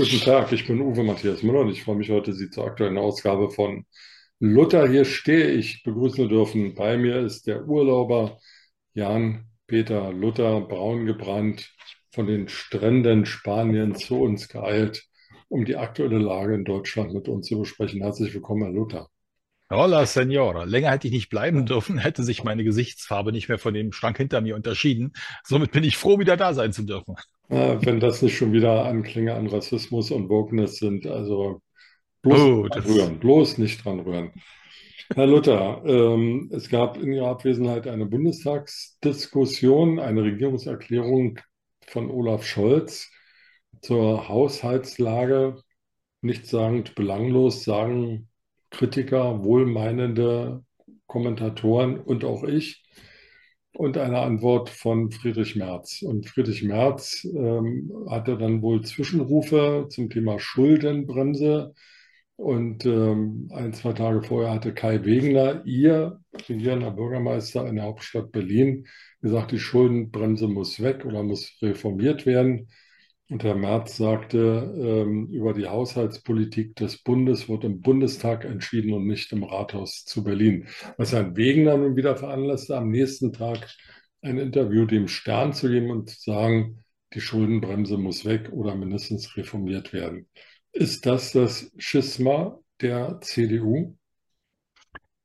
Guten Tag, ich bin Uwe Matthias Müller und ich freue mich heute, Sie zur aktuellen Ausgabe von Luther, hier stehe ich, begrüßen dürfen. Bei mir ist der Urlauber Jan-Peter Luther, braun gebrannt, von den Stränden Spaniens zu uns geeilt, um die aktuelle Lage in Deutschland mit uns zu besprechen. Herzlich willkommen, Herr Luther. Hola, Senora. Länger hätte ich nicht bleiben dürfen, hätte sich meine Gesichtsfarbe nicht mehr von dem Schrank hinter mir unterschieden. Somit bin ich froh, wieder da sein zu dürfen. wenn das nicht schon wieder Anklänge an Rassismus und Wokeness sind, also bloß Oh, nicht dran rühren, bloß nicht dran rühren. Herr Luther, ähm, es gab in Ihrer Abwesenheit eine Bundestagsdiskussion, eine Regierungserklärung von Olaf Scholz zur Haushaltslage, nichtssagend belanglos, sagen Kritiker, wohlmeinende Kommentatoren und auch ich, und eine Antwort von Friedrich Merz. Und Friedrich Merz ähm, hatte dann wohl Zwischenrufe zum Thema Schuldenbremse. Und ähm, ein, zwei Tage vorher hatte Kai Wegner, ihr regierender Bürgermeister in der Hauptstadt Berlin, gesagt, die Schuldenbremse muss weg oder muss reformiert werden. Und Herr Merz sagte, ähm, über die Haushaltspolitik des Bundes wird im Bundestag entschieden und nicht im Rathaus zu Berlin. Was Herrn Wegener nun wieder veranlasste, am nächsten Tag ein Interview dem Stern zu geben und zu sagen, die Schuldenbremse muss weg oder mindestens reformiert werden. Ist das das Schisma der CDU?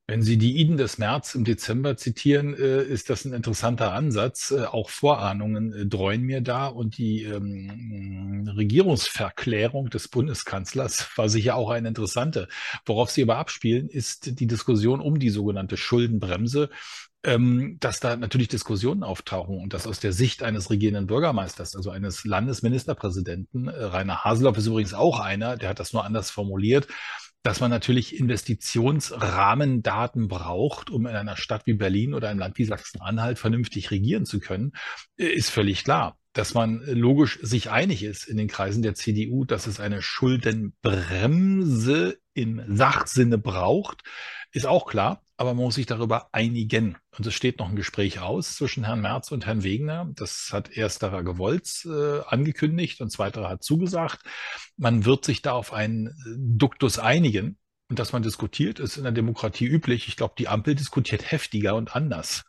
Wenn Sie die Iden des März im Dezember zitieren, äh, ist das ein interessanter Ansatz. Äh, auch Vorahnungen äh, dreuen mir da und die ähm, Regierungsverklärung des Bundeskanzlers war sicher auch eine interessante. Worauf Sie aber abspielen, ist die Diskussion um die sogenannte Schuldenbremse. ähm, dass da natürlich Diskussionen auftauchen und dass aus der Sicht eines regierenden Bürgermeisters, also eines Landesministerpräsidenten, Rainer Haseloff ist übrigens auch einer, der hat das nur anders formuliert, dass man natürlich Investitionsrahmendaten braucht, um in einer Stadt wie Berlin oder einem Land wie Sachsen-Anhalt vernünftig regieren zu können, äh, ist völlig klar. Dass man logisch sich einig ist in den Kreisen der CDU, dass es eine Schuldenbremse im Sachsinne braucht, ist auch klar, aber man muss sich darüber einigen. Und es steht noch ein Gespräch aus zwischen Herrn Merz und Herrn Wegener. Das hat ersterer gewollt äh, angekündigt und zweiterer hat zugesagt. Man wird sich da auf einen Duktus einigen. Und dass man diskutiert, ist in der Demokratie üblich. Ich glaube, die Ampel diskutiert heftiger und anders.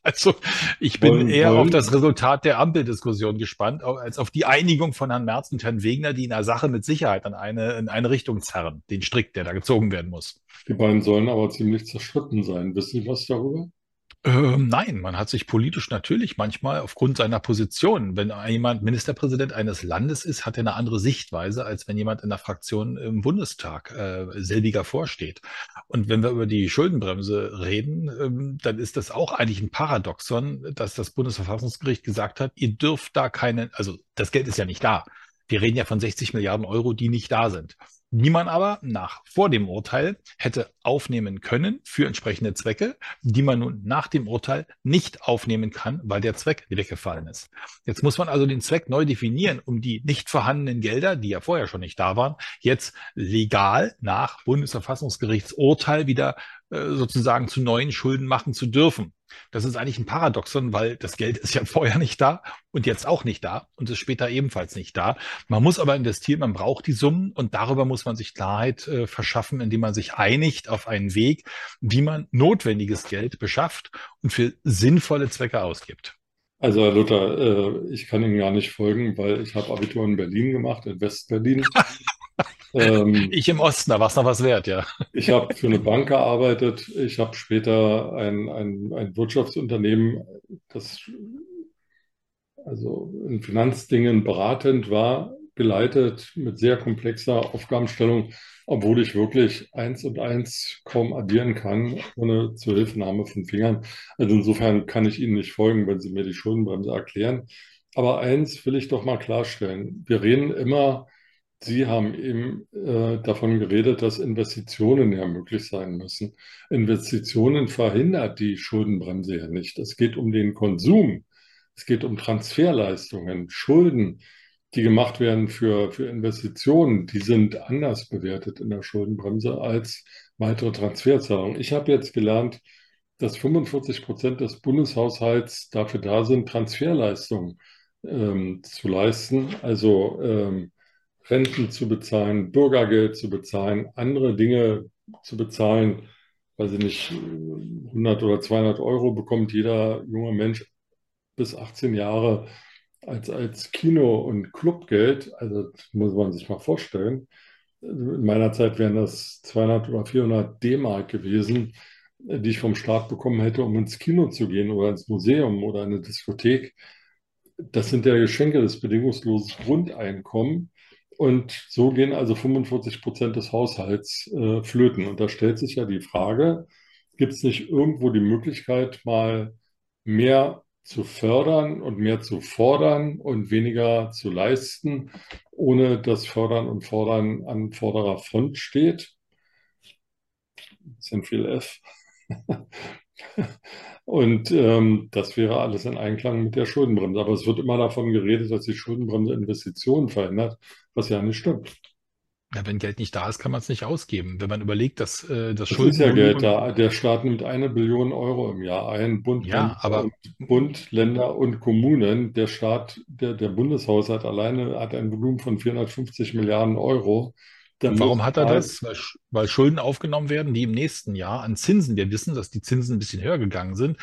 Also ich bin Wollen, eher auf das Resultat der Ampeldiskussion gespannt, als auf die Einigung von Herrn Merz und Herrn Wegener, die in der Sache mit Sicherheit an eine, in eine Richtung zerren, den Strick, der da gezogen werden muss. die beiden sollen aber ziemlich zerstritten sein. Wissen Sie was darüber? Ähm, nein, man hat sich politisch natürlich manchmal aufgrund seiner Position, wenn jemand Ministerpräsident eines Landes ist, hat er eine andere Sichtweise, als wenn jemand in der Fraktion im Bundestag äh, selbiger vorsteht. Und wenn wir über die Schuldenbremse reden, ähm, dann ist das auch eigentlich ein Paradoxon, dass das Bundesverfassungsgericht gesagt hat, ihr dürft da keine, also das Geld ist ja nicht da. Wir reden ja von 60 Milliarden Euro, die nicht da sind die man aber nach vor dem Urteil hätte aufnehmen können für entsprechende Zwecke, die man nun nach dem Urteil nicht aufnehmen kann, weil der Zweck weggefallen ist. Jetzt muss man also den Zweck neu definieren, um die nicht vorhandenen Gelder, die ja vorher schon nicht da waren, jetzt legal nach Bundesverfassungsgerichtsurteil wieder sozusagen zu neuen Schulden machen zu dürfen. Das ist eigentlich ein Paradoxon, weil das Geld ist ja vorher nicht da und jetzt auch nicht da und ist später ebenfalls nicht da. Man muss aber investieren, man braucht die Summen und darüber muss man sich Klarheit äh, verschaffen, indem man sich einigt auf einen Weg, wie man notwendiges Geld beschafft und für sinnvolle Zwecke ausgibt. Also Herr Luther, äh, ich kann Ihnen gar nicht folgen, weil ich habe Abitur in Berlin gemacht, in Westberlin. Ähm, Ich im Osten, da war es noch was wert, ja. ich habe für eine Bank gearbeitet. Ich habe später ein, ein, ein Wirtschaftsunternehmen, das also in Finanzdingen beratend war, geleitet mit sehr komplexer Aufgabenstellung, obwohl ich wirklich eins und eins kaum addieren kann, ohne Zuhilfenahme von Fingern. Also insofern kann ich Ihnen nicht folgen, wenn Sie mir die Schuldenbremse erklären. Aber eins will ich doch mal klarstellen. Wir reden immer, Sie haben eben äh, davon geredet, dass Investitionen ja möglich sein müssen. Investitionen verhindert die Schuldenbremse ja nicht. Es geht um den Konsum. Es geht um Transferleistungen, Schulden, die gemacht werden für, für Investitionen. Die sind anders bewertet in der Schuldenbremse als weitere Transferzahlungen. Ich habe jetzt gelernt, dass 45 Prozent des Bundeshaushalts dafür da sind, Transferleistungen ähm, zu leisten, also ähm, Renten zu bezahlen, Bürgergeld zu bezahlen, andere Dinge zu bezahlen, weiß ich nicht, 100 oder 200 Euro bekommt jeder junge Mensch bis 18 Jahre als, als Kino- und Clubgeld. Also das muss man sich mal vorstellen. In meiner Zeit wären das 200 oder 400 D-Mark gewesen, die ich vom Staat bekommen hätte, um ins Kino zu gehen oder ins Museum oder eine Diskothek. Das sind ja Geschenke des bedingungslosen Grundeinkommens. Und so gehen also 45 Prozent des Haushalts äh, flöten. Und da stellt sich ja die Frage, gibt es nicht irgendwo die Möglichkeit, mal mehr zu fördern und mehr zu fordern und weniger zu leisten, ohne dass Fördern und Fordern an vorderer Front steht? Ein bisschen viel F. Und ähm, das wäre alles in Einklang mit der Schuldenbremse. Aber es wird immer davon geredet, dass die Schuldenbremse Investitionen verhindert, was ja nicht stimmt. Ja, wenn Geld nicht da ist, kann man es nicht ausgeben. Wenn man überlegt, dass äh, das Es ist ja Geld da. Der Staat nimmt eine Billion Euro im Jahr ein. Bund, Ja, Länder aber und, Bund, Länder und Kommunen. Der Staat, der, der Bundeshaushalt alleine hat ein Volumen von 450 Milliarden Euro. Warum hat er das? Weil, weil Schulden aufgenommen werden, die im nächsten Jahr an Zinsen, wir wissen, dass die Zinsen ein bisschen höher gegangen sind.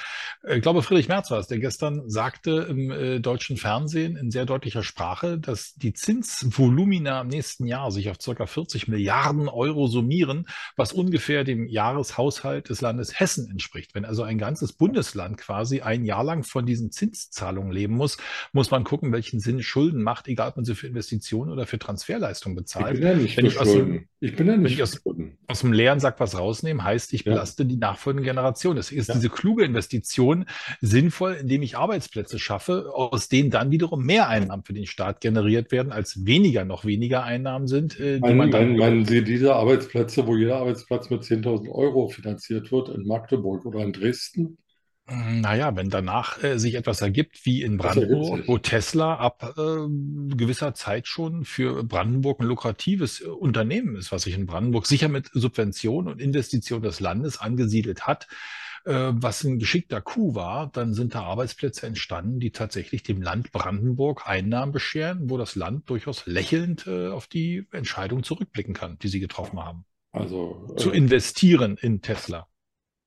Ich glaube, Friedrich Merz war es, der gestern sagte im äh, deutschen Fernsehen in sehr deutlicher Sprache, dass die Zinsvolumina im nächsten Jahr sich auf circa 40 Milliarden Euro summieren, was ungefähr dem Jahreshaushalt des Landes Hessen entspricht. Wenn also ein ganzes Bundesland quasi ein Jahr lang von diesen Zinszahlungen leben muss, muss man gucken, welchen Sinn Schulden macht, egal ob man sie für Investitionen oder für Transferleistungen ich bezahlt. bin ja nicht für ich Schulden. Ich bin ja nicht für aus, dem leeren Sack was rausnehme, heißt, ich Ja, belaste die nachfolgende Generation. Deswegen ist ja. diese kluge Investition sinnvoll, indem ich Arbeitsplätze schaffe, aus denen dann wiederum mehr Einnahmen für den Staat generiert werden, als weniger noch weniger Einnahmen sind, äh, Meinen, man dann meinen, meinen Sie diese Arbeitsplätze, wo jeder Arbeitsplatz mit 10.000 Euro finanziert wird, in Magdeburg oder in Dresden? Naja, wenn danach äh, sich etwas ergibt, wie in Das ergibt Brandenburg, wo. Tesla ab äh, gewisser Zeit schon für Brandenburg ein lukratives äh, Unternehmen ist, was sich in Brandenburg sicher mit Subventionen und Investitionen des Landes angesiedelt hat, äh, was ein geschickter Coup war, dann sind da Arbeitsplätze entstanden, die tatsächlich dem Land Brandenburg Einnahmen bescheren, wo das Land durchaus lächelnd äh, auf die Entscheidung zurückblicken kann, die sie getroffen haben, Also, zu äh, investieren in Tesla.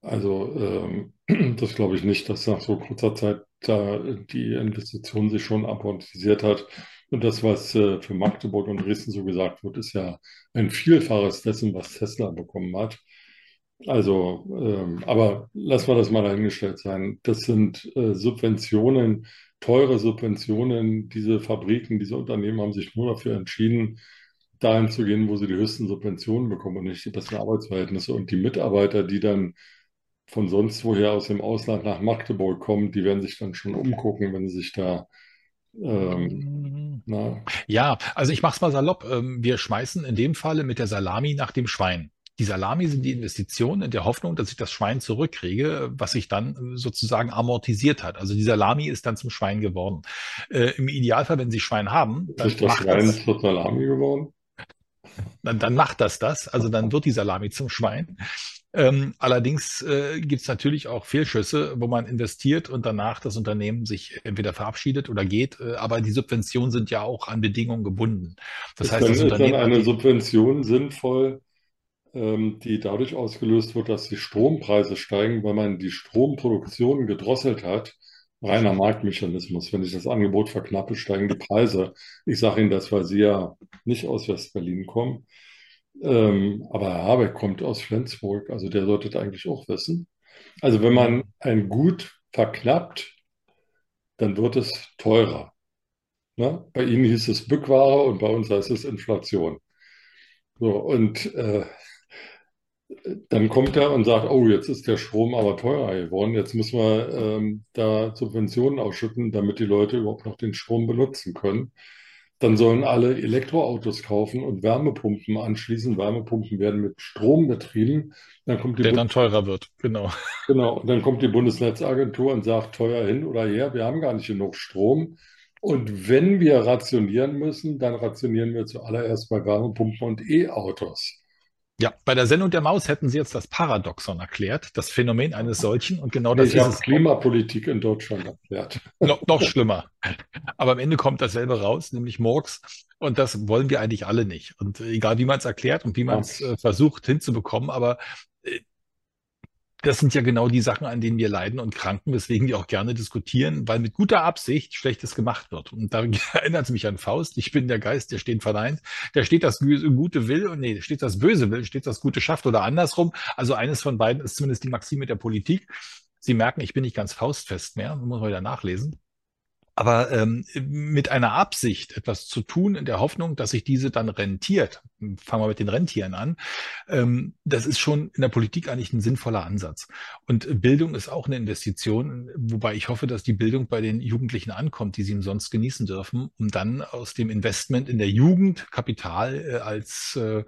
Also ähm, das glaube ich nicht, dass nach so kurzer Zeit da die Investition sich schon amortisiert hat. Und das, was äh, für Magdeburg und Dresden so gesagt wird, ist ja ein Vielfaches dessen, was Tesla bekommen hat. Also, ähm, aber lassen wir das mal dahingestellt sein. Das sind äh, Subventionen, teure Subventionen. Diese Fabriken, diese Unternehmen haben sich nur dafür entschieden, dahin zu gehen, wo sie die höchsten Subventionen bekommen und nicht die besseren Arbeitsverhältnisse. Und die Mitarbeiter, die dann von sonst woher aus dem Ausland nach Magdeburg kommen, die werden sich dann schon umgucken, wenn sie sich da, ähm, na, Ja, also ich mache es mal salopp. Ähm, Wir schmeißen in dem Falle mit der Salami nach dem Schwein. Die Salami sind die Investitionen in der Hoffnung, dass ich das Schwein zurückkriege, was sich dann äh, sozusagen amortisiert hat. Also die Salami ist dann zum Schwein geworden. Äh, Im Idealfall, wenn Sie Schwein haben, ist dann nicht das macht Schwein das, zur Salami geworden? dann, dann macht das das. Also dann wird die Salami zum Schwein. Ähm, allerdings äh, gibt es natürlich auch Fehlschüsse, wo man investiert und danach das Unternehmen sich entweder verabschiedet oder geht. Äh, aber die Subventionen sind ja auch an Bedingungen gebunden. Das Ist heißt, dann, das ist dann Unternehmen eine Subvention sinnvoll, ähm, die dadurch ausgelöst wird, dass die Strompreise steigen, weil man die Stromproduktion gedrosselt hat? Reiner Marktmechanismus. Wenn ich das Angebot verknappe, steigen die Preise. Ich sage Ihnen das, weil Sie ja nicht aus West-Berlin kommen. Ähm, aber Herr Habeck kommt aus Flensburg, also der sollte eigentlich auch wissen. Also wenn man ein Gut verknappt, dann wird es teurer. Ne? Bei Ihnen hieß es Bückware und bei uns heißt es Inflation. So, und äh, dann kommt er und sagt, oh, jetzt ist der Strom aber teurer geworden, jetzt müssen wir ähm, da Subventionen ausschütten, damit die Leute überhaupt noch den Strom benutzen können. Dann sollen alle Elektroautos kaufen und Wärmepumpen anschließen. Wärmepumpen werden mit Strom betrieben. Dann kommt die der Bund dann teurer wird. Genau. genau, und dann kommt die Bundesnetzagentur und sagt, teuer hin oder her, wir haben gar nicht genug Strom. Und wenn wir rationieren müssen, dann rationieren wir zuallererst bei Wärmepumpen und E-Autos. Ja, bei der Sendung der Maus hätten Sie jetzt das Paradoxon erklärt, das Phänomen eines solchen und genau Nee, das ist es. Klimapolitik in Deutschland erklärt. Noch, noch schlimmer. Aber am Ende kommt dasselbe raus, nämlich Murks. Und das wollen wir eigentlich alle nicht. Und egal, wie man es erklärt und wie man es äh, versucht hinzubekommen, aber äh, das sind ja genau die Sachen, an denen wir leiden und kranken, weswegen wir auch gerne diskutieren, weil mit guter Absicht Schlechtes gemacht wird. Und da erinnert es mich an Faust. Ich bin der Geist, der steht verneint. Der steht das Gute will und nee, steht das Böse will, steht das Gute schafft oder andersrum. Also eines von beiden ist zumindest die Maxime der Politik. Sie merken, ich bin nicht ganz faustfest mehr, muss man wieder nachlesen. Aber ähm, mit einer Absicht etwas zu tun, in der Hoffnung, dass sich diese dann rentiert, fangen wir mit den Rentieren an, ähm, das ist schon in der Politik eigentlich ein sinnvoller Ansatz. Und Bildung ist auch eine Investition, wobei ich hoffe, dass die Bildung bei den Jugendlichen ankommt, die sie umsonst genießen dürfen, um dann aus dem Investment in der Jugend Kapital äh, als äh,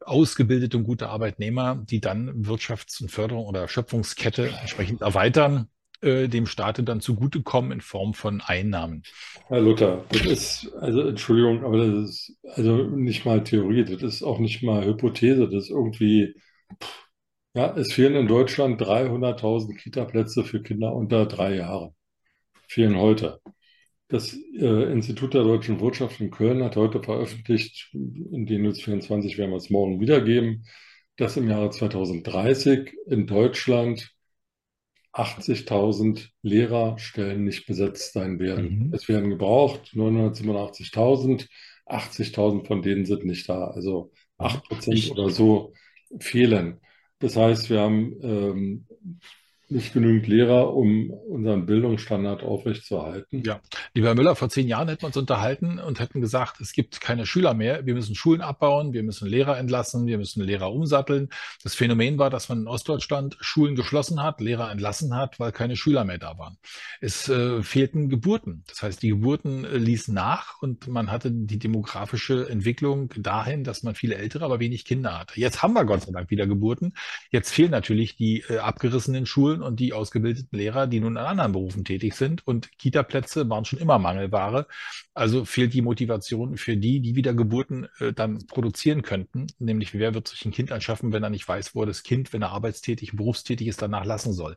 ausgebildete und gute Arbeitnehmer, die dann Wirtschafts- und Förderung oder Schöpfungskette entsprechend erweitern, äh, dem Staate dann zugutekommen in Form von Einnahmen. Herr Luther, das ist, also Entschuldigung, aber das ist also nicht mal Theorie, das ist auch nicht mal Hypothese, das ist irgendwie, ja, es fehlen in Deutschland 300.000 Kita-Plätze für Kinder unter drei Jahre. Fehlen heute. Das äh, Institut der deutschen Wirtschaft in Köln hat heute veröffentlicht, in den News 24 werden wir es morgen wiedergeben, dass im Jahre 2030 in Deutschland 80.000 Lehrerstellen nicht besetzt sein werden. Mhm. Es werden gebraucht 987.000, 80.000 von denen sind nicht da. Also 8 Prozent Ich, oder so fehlen. Das heißt, wir haben ähm, nicht genügend Lehrer, um unseren Bildungsstandard aufrechtzuerhalten. Ja, lieber Herr Müller, vor zehn Jahren hätten wir uns unterhalten und hätten gesagt, es gibt keine Schüler mehr. Wir müssen Schulen abbauen, wir müssen Lehrer entlassen, wir müssen Lehrer umsatteln. Das Phänomen war, dass man in Ostdeutschland Schulen geschlossen hat, Lehrer entlassen hat, weil keine Schüler mehr da waren. Es äh, fehlten Geburten. Das heißt, die Geburten äh, ließen nach und man hatte die demografische Entwicklung dahin, dass man viele ältere, aber wenig Kinder hatte. Jetzt haben wir Gott sei Dank wieder Geburten. Jetzt fehlen natürlich die äh, abgerissenen Schulen und die ausgebildeten Lehrer, die nun an anderen Berufen tätig sind. Und Kita-Plätze waren schon immer Mangelware. Also fehlt die Motivation für die, die wieder Geburten äh, dann produzieren könnten. Nämlich, wer wird sich ein Kind anschaffen, wenn er nicht weiß, wo er das Kind, wenn er arbeitstätig, berufstätig ist, danach lassen soll.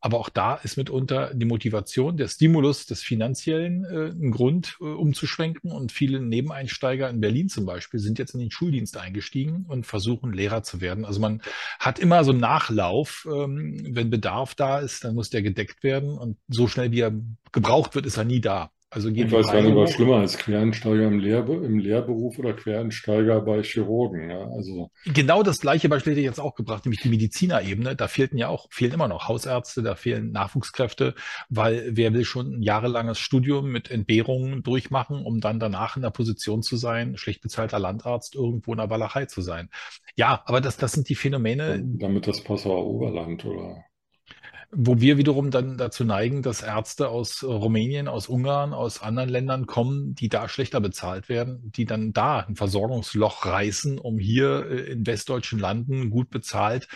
Aber auch da ist mitunter die Motivation, der Stimulus des Finanziellen äh, ein Grund, äh, umzuschwenken. Und viele Nebeneinsteiger in Berlin zum Beispiel sind jetzt in den Schuldienst eingestiegen und versuchen, Lehrer zu werden. Also man hat immer so einen Nachlauf. Ähm, wenn Bedarf da ist, dann muss der gedeckt werden. Und so schnell wie er gebraucht wird, ist er nie da. Also Ich weiß gar nicht, was schlimmer ist, Quereinsteiger im Lehrbe im Lehrberuf oder Quereinsteiger bei Chirurgen. Ja, also Genau das gleiche Beispiel hätte ich jetzt auch gebracht, nämlich die Medizinerebene. Da fehlten ja auch, fehlen immer noch Hausärzte, da fehlen Nachwuchskräfte, weil wer will schon ein jahrelanges Studium mit Entbehrungen durchmachen, um dann danach in der Position zu sein, schlecht bezahlter Landarzt irgendwo in der Walachei zu sein. Ja, aber das, das sind die Phänomene, damit das Passauer Oberland oder wo wir wiederum dann dazu neigen, dass Ärzte aus äh, Rumänien, aus Ungarn, aus anderen Ländern kommen, die da schlechter bezahlt werden, die dann da ein Versorgungsloch reißen, um hier äh, in westdeutschen Landen gut bezahlt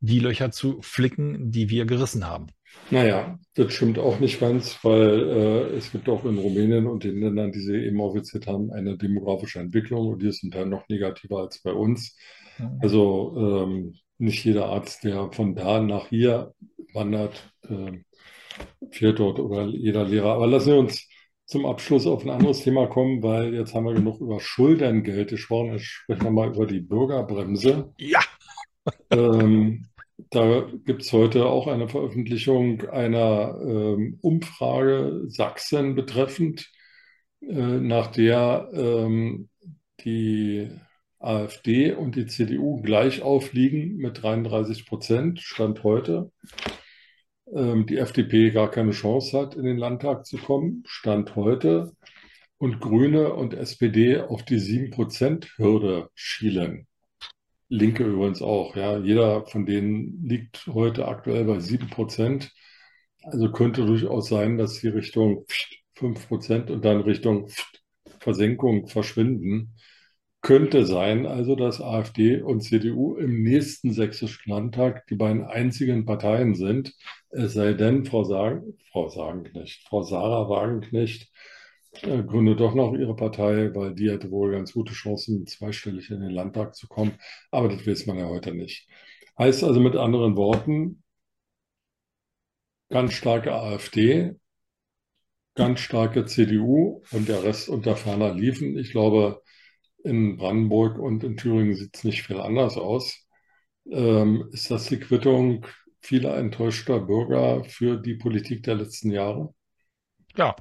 die Löcher zu flicken, die wir gerissen haben. Naja, das stimmt auch nicht ganz, weil äh, es gibt auch in Rumänien und den Ländern, die Sie eben aufgezählt haben, eine demografische Entwicklung und die ist zum Teil noch negativer als bei uns. Also ähm, nicht jeder Arzt, der von da nach hier wandert, äh, fehlt dort oder jeder Lehrer. Aber lassen wir uns zum Abschluss auf ein anderes Thema kommen, weil jetzt haben wir genug über Schuldengeld gesprochen. Jetzt sprechen wir mal über die Bürgerbremse. Ja, Ähm, da gibt es heute auch eine Veröffentlichung einer ähm, Umfrage Sachsen betreffend, äh, nach der ähm, die AfD und die CDU gleich aufliegen mit 33 Prozent, Stand heute. Ähm, die FDP gar keine Chance hat, in den Landtag zu kommen, Stand heute. Und Grüne und SPD auf die 7-Prozent-Hürde schielen. Linke übrigens auch, ja. Jeder von denen liegt heute aktuell bei 7 Prozent. Also könnte durchaus sein, dass sie Richtung 5 Prozent und dann Richtung Versenkung verschwinden. Könnte sein, also, dass AfD und CDU im nächsten sächsischen Landtag die beiden einzigen Parteien sind. Es sei denn, Frau Sagen, Frau Sagenknecht, Frau Sarah Wagenknecht äh, gründet doch noch ihre Partei, weil die hätte wohl ganz gute Chancen, zweistellig in den Landtag zu kommen. Aber das weiß man ja heute nicht. Heißt also mit anderen Worten, ganz starke AfD, ganz starke CDU und der Rest unter ferner liefen. Ich glaube, in Brandenburg und in Thüringen sieht es nicht viel anders aus. Ähm, ist das die Quittung vieler enttäuschter Bürger für die Politik der letzten Jahre? Ja.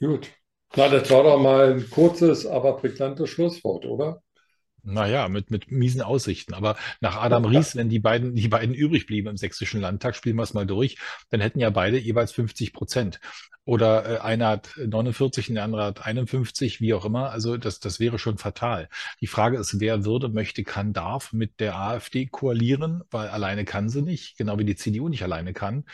Gut. Na, das war doch mal ein kurzes, aber prägnantes Schlusswort, oder? Naja, mit, mit miesen Aussichten. Aber nach Adam Ries, wenn die beiden, die beiden übrig blieben im Sächsischen Landtag, spielen wir es mal durch, dann hätten ja beide jeweils 50 Prozent. Oder äh, einer hat 49 und der andere hat 51, wie auch immer. Also das, das wäre schon fatal. Die Frage ist, wer würde, möchte, kann, darf mit der AfD koalieren, weil alleine kann sie nicht, genau wie die CDU nicht alleine kann.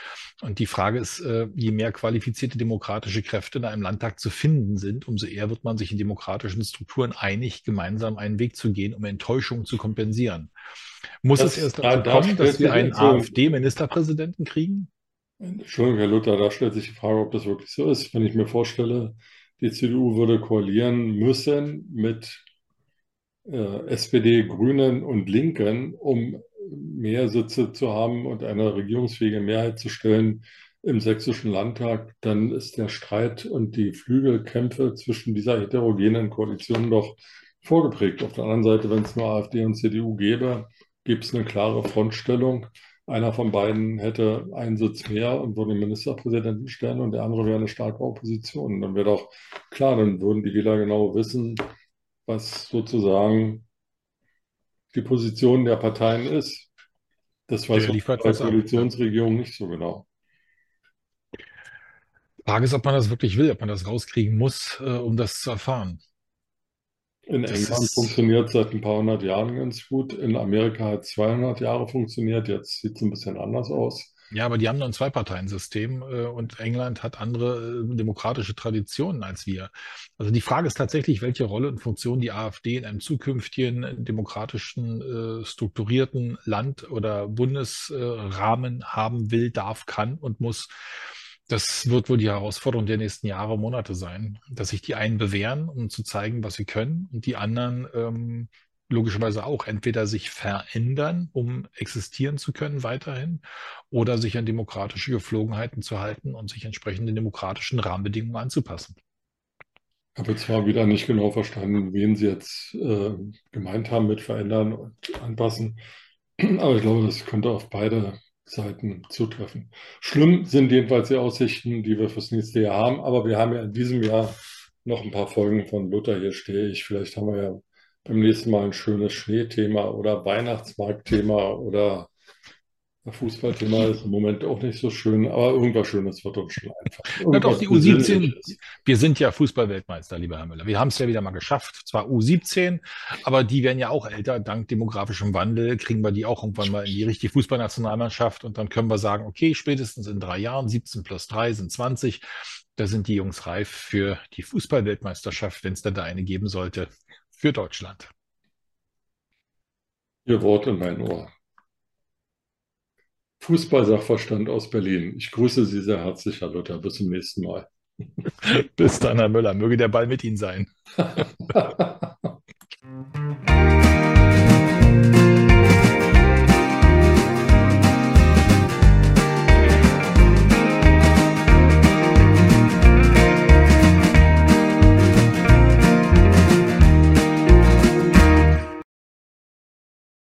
Und die Frage ist, äh, je mehr qualifizierte demokratische Kräfte da im Landtag zu finden sind, umso eher wird man sich in demokratischen Strukturen einig, gemeinsam einen Weg zu gehen, um Enttäuschung zu kompensieren. Muss das, es erst dazu kommen, dass wir einen AfD-Ministerpräsidenten kriegen? Entschuldigung, Herr Luther, da stellt sich die Frage, ob das wirklich so ist. Wenn ich mir vorstelle, die CDU würde koalieren müssen mit äh, SPD, Grünen und Linken, um mehr Sitze zu haben und eine regierungsfähige Mehrheit zu stellen im sächsischen Landtag, dann ist der Streit und die Flügelkämpfe zwischen dieser heterogenen Koalition doch vorgeprägt. Auf der anderen Seite, wenn es nur AfD und CDU gäbe, gibt es eine klare Frontstellung einer von beiden hätte einen Sitz mehr und würde den Ministerpräsidenten stellen und der andere wäre eine starke Opposition. Dann wäre doch klar, dann würden die Wähler genau wissen, was sozusagen die Position der Parteien ist. Das weiß man bei der Koalitionsregierung nicht so genau. Frage ist, ob man das wirklich will, ob man das rauskriegen muss, äh, um das zu erfahren. In das England funktioniert seit ein paar hundert Jahren ganz gut. In Amerika hat es 200 Jahre funktioniert. Jetzt sieht es ein bisschen anders aus. Ja, aber die haben nur ein Zwei-Parteien-System äh, und England hat andere äh, demokratische Traditionen als wir. Also die Frage ist tatsächlich, welche Rolle und Funktion die AfD in einem zukünftigen demokratischen, äh, strukturierten Land- oder Bundesrahmen haben will, darf, kann und muss. Das wird wohl die Herausforderung der nächsten Jahre, Monate sein, dass sich die einen bewähren, um zu zeigen, was sie können, und die anderen ähm, logischerweise auch entweder sich verändern, um existieren zu können weiterhin, oder sich an demokratische Geflogenheiten zu halten und sich entsprechenden demokratischen Rahmenbedingungen anzupassen. Ich habe zwar wieder nicht genau verstanden, wen Sie jetzt äh, gemeint haben mit verändern und anpassen, aber ich glaube, das könnte auf beide Seiten zutreffen. Schlimm sind jedenfalls die Aussichten, die wir fürs nächste Jahr haben, aber wir haben ja in diesem Jahr noch ein paar Folgen von Luther. Hier stehe ich. Vielleicht haben wir ja beim nächsten Mal ein schönes Schneethema oder Weihnachtsmarktthema oder Fußballthema ist im Moment auch nicht so schön, aber irgendwas Schönes wird uns schon einfach. Na doch, die U17, wir sind ja Fußballweltmeister, lieber Herr Müller. Wir haben es ja wieder mal geschafft, zwar U17, aber die werden ja auch älter, dank demografischem Wandel kriegen wir die auch irgendwann mal in die richtige Fußballnationalmannschaft und dann können wir sagen, okay, spätestens in drei Jahren, 17 plus 3 sind 20, da sind die Jungs reif für die Fußballweltmeisterschaft, wenn es da eine geben sollte, für Deutschland. Ihr Wort in mein Ohr. Fußballsachverstand aus Berlin. Ich grüße Sie sehr herzlich, Herr Luther. Bis zum nächsten Mal. Bis dann, Herr Müller. Möge der Ball mit Ihnen sein.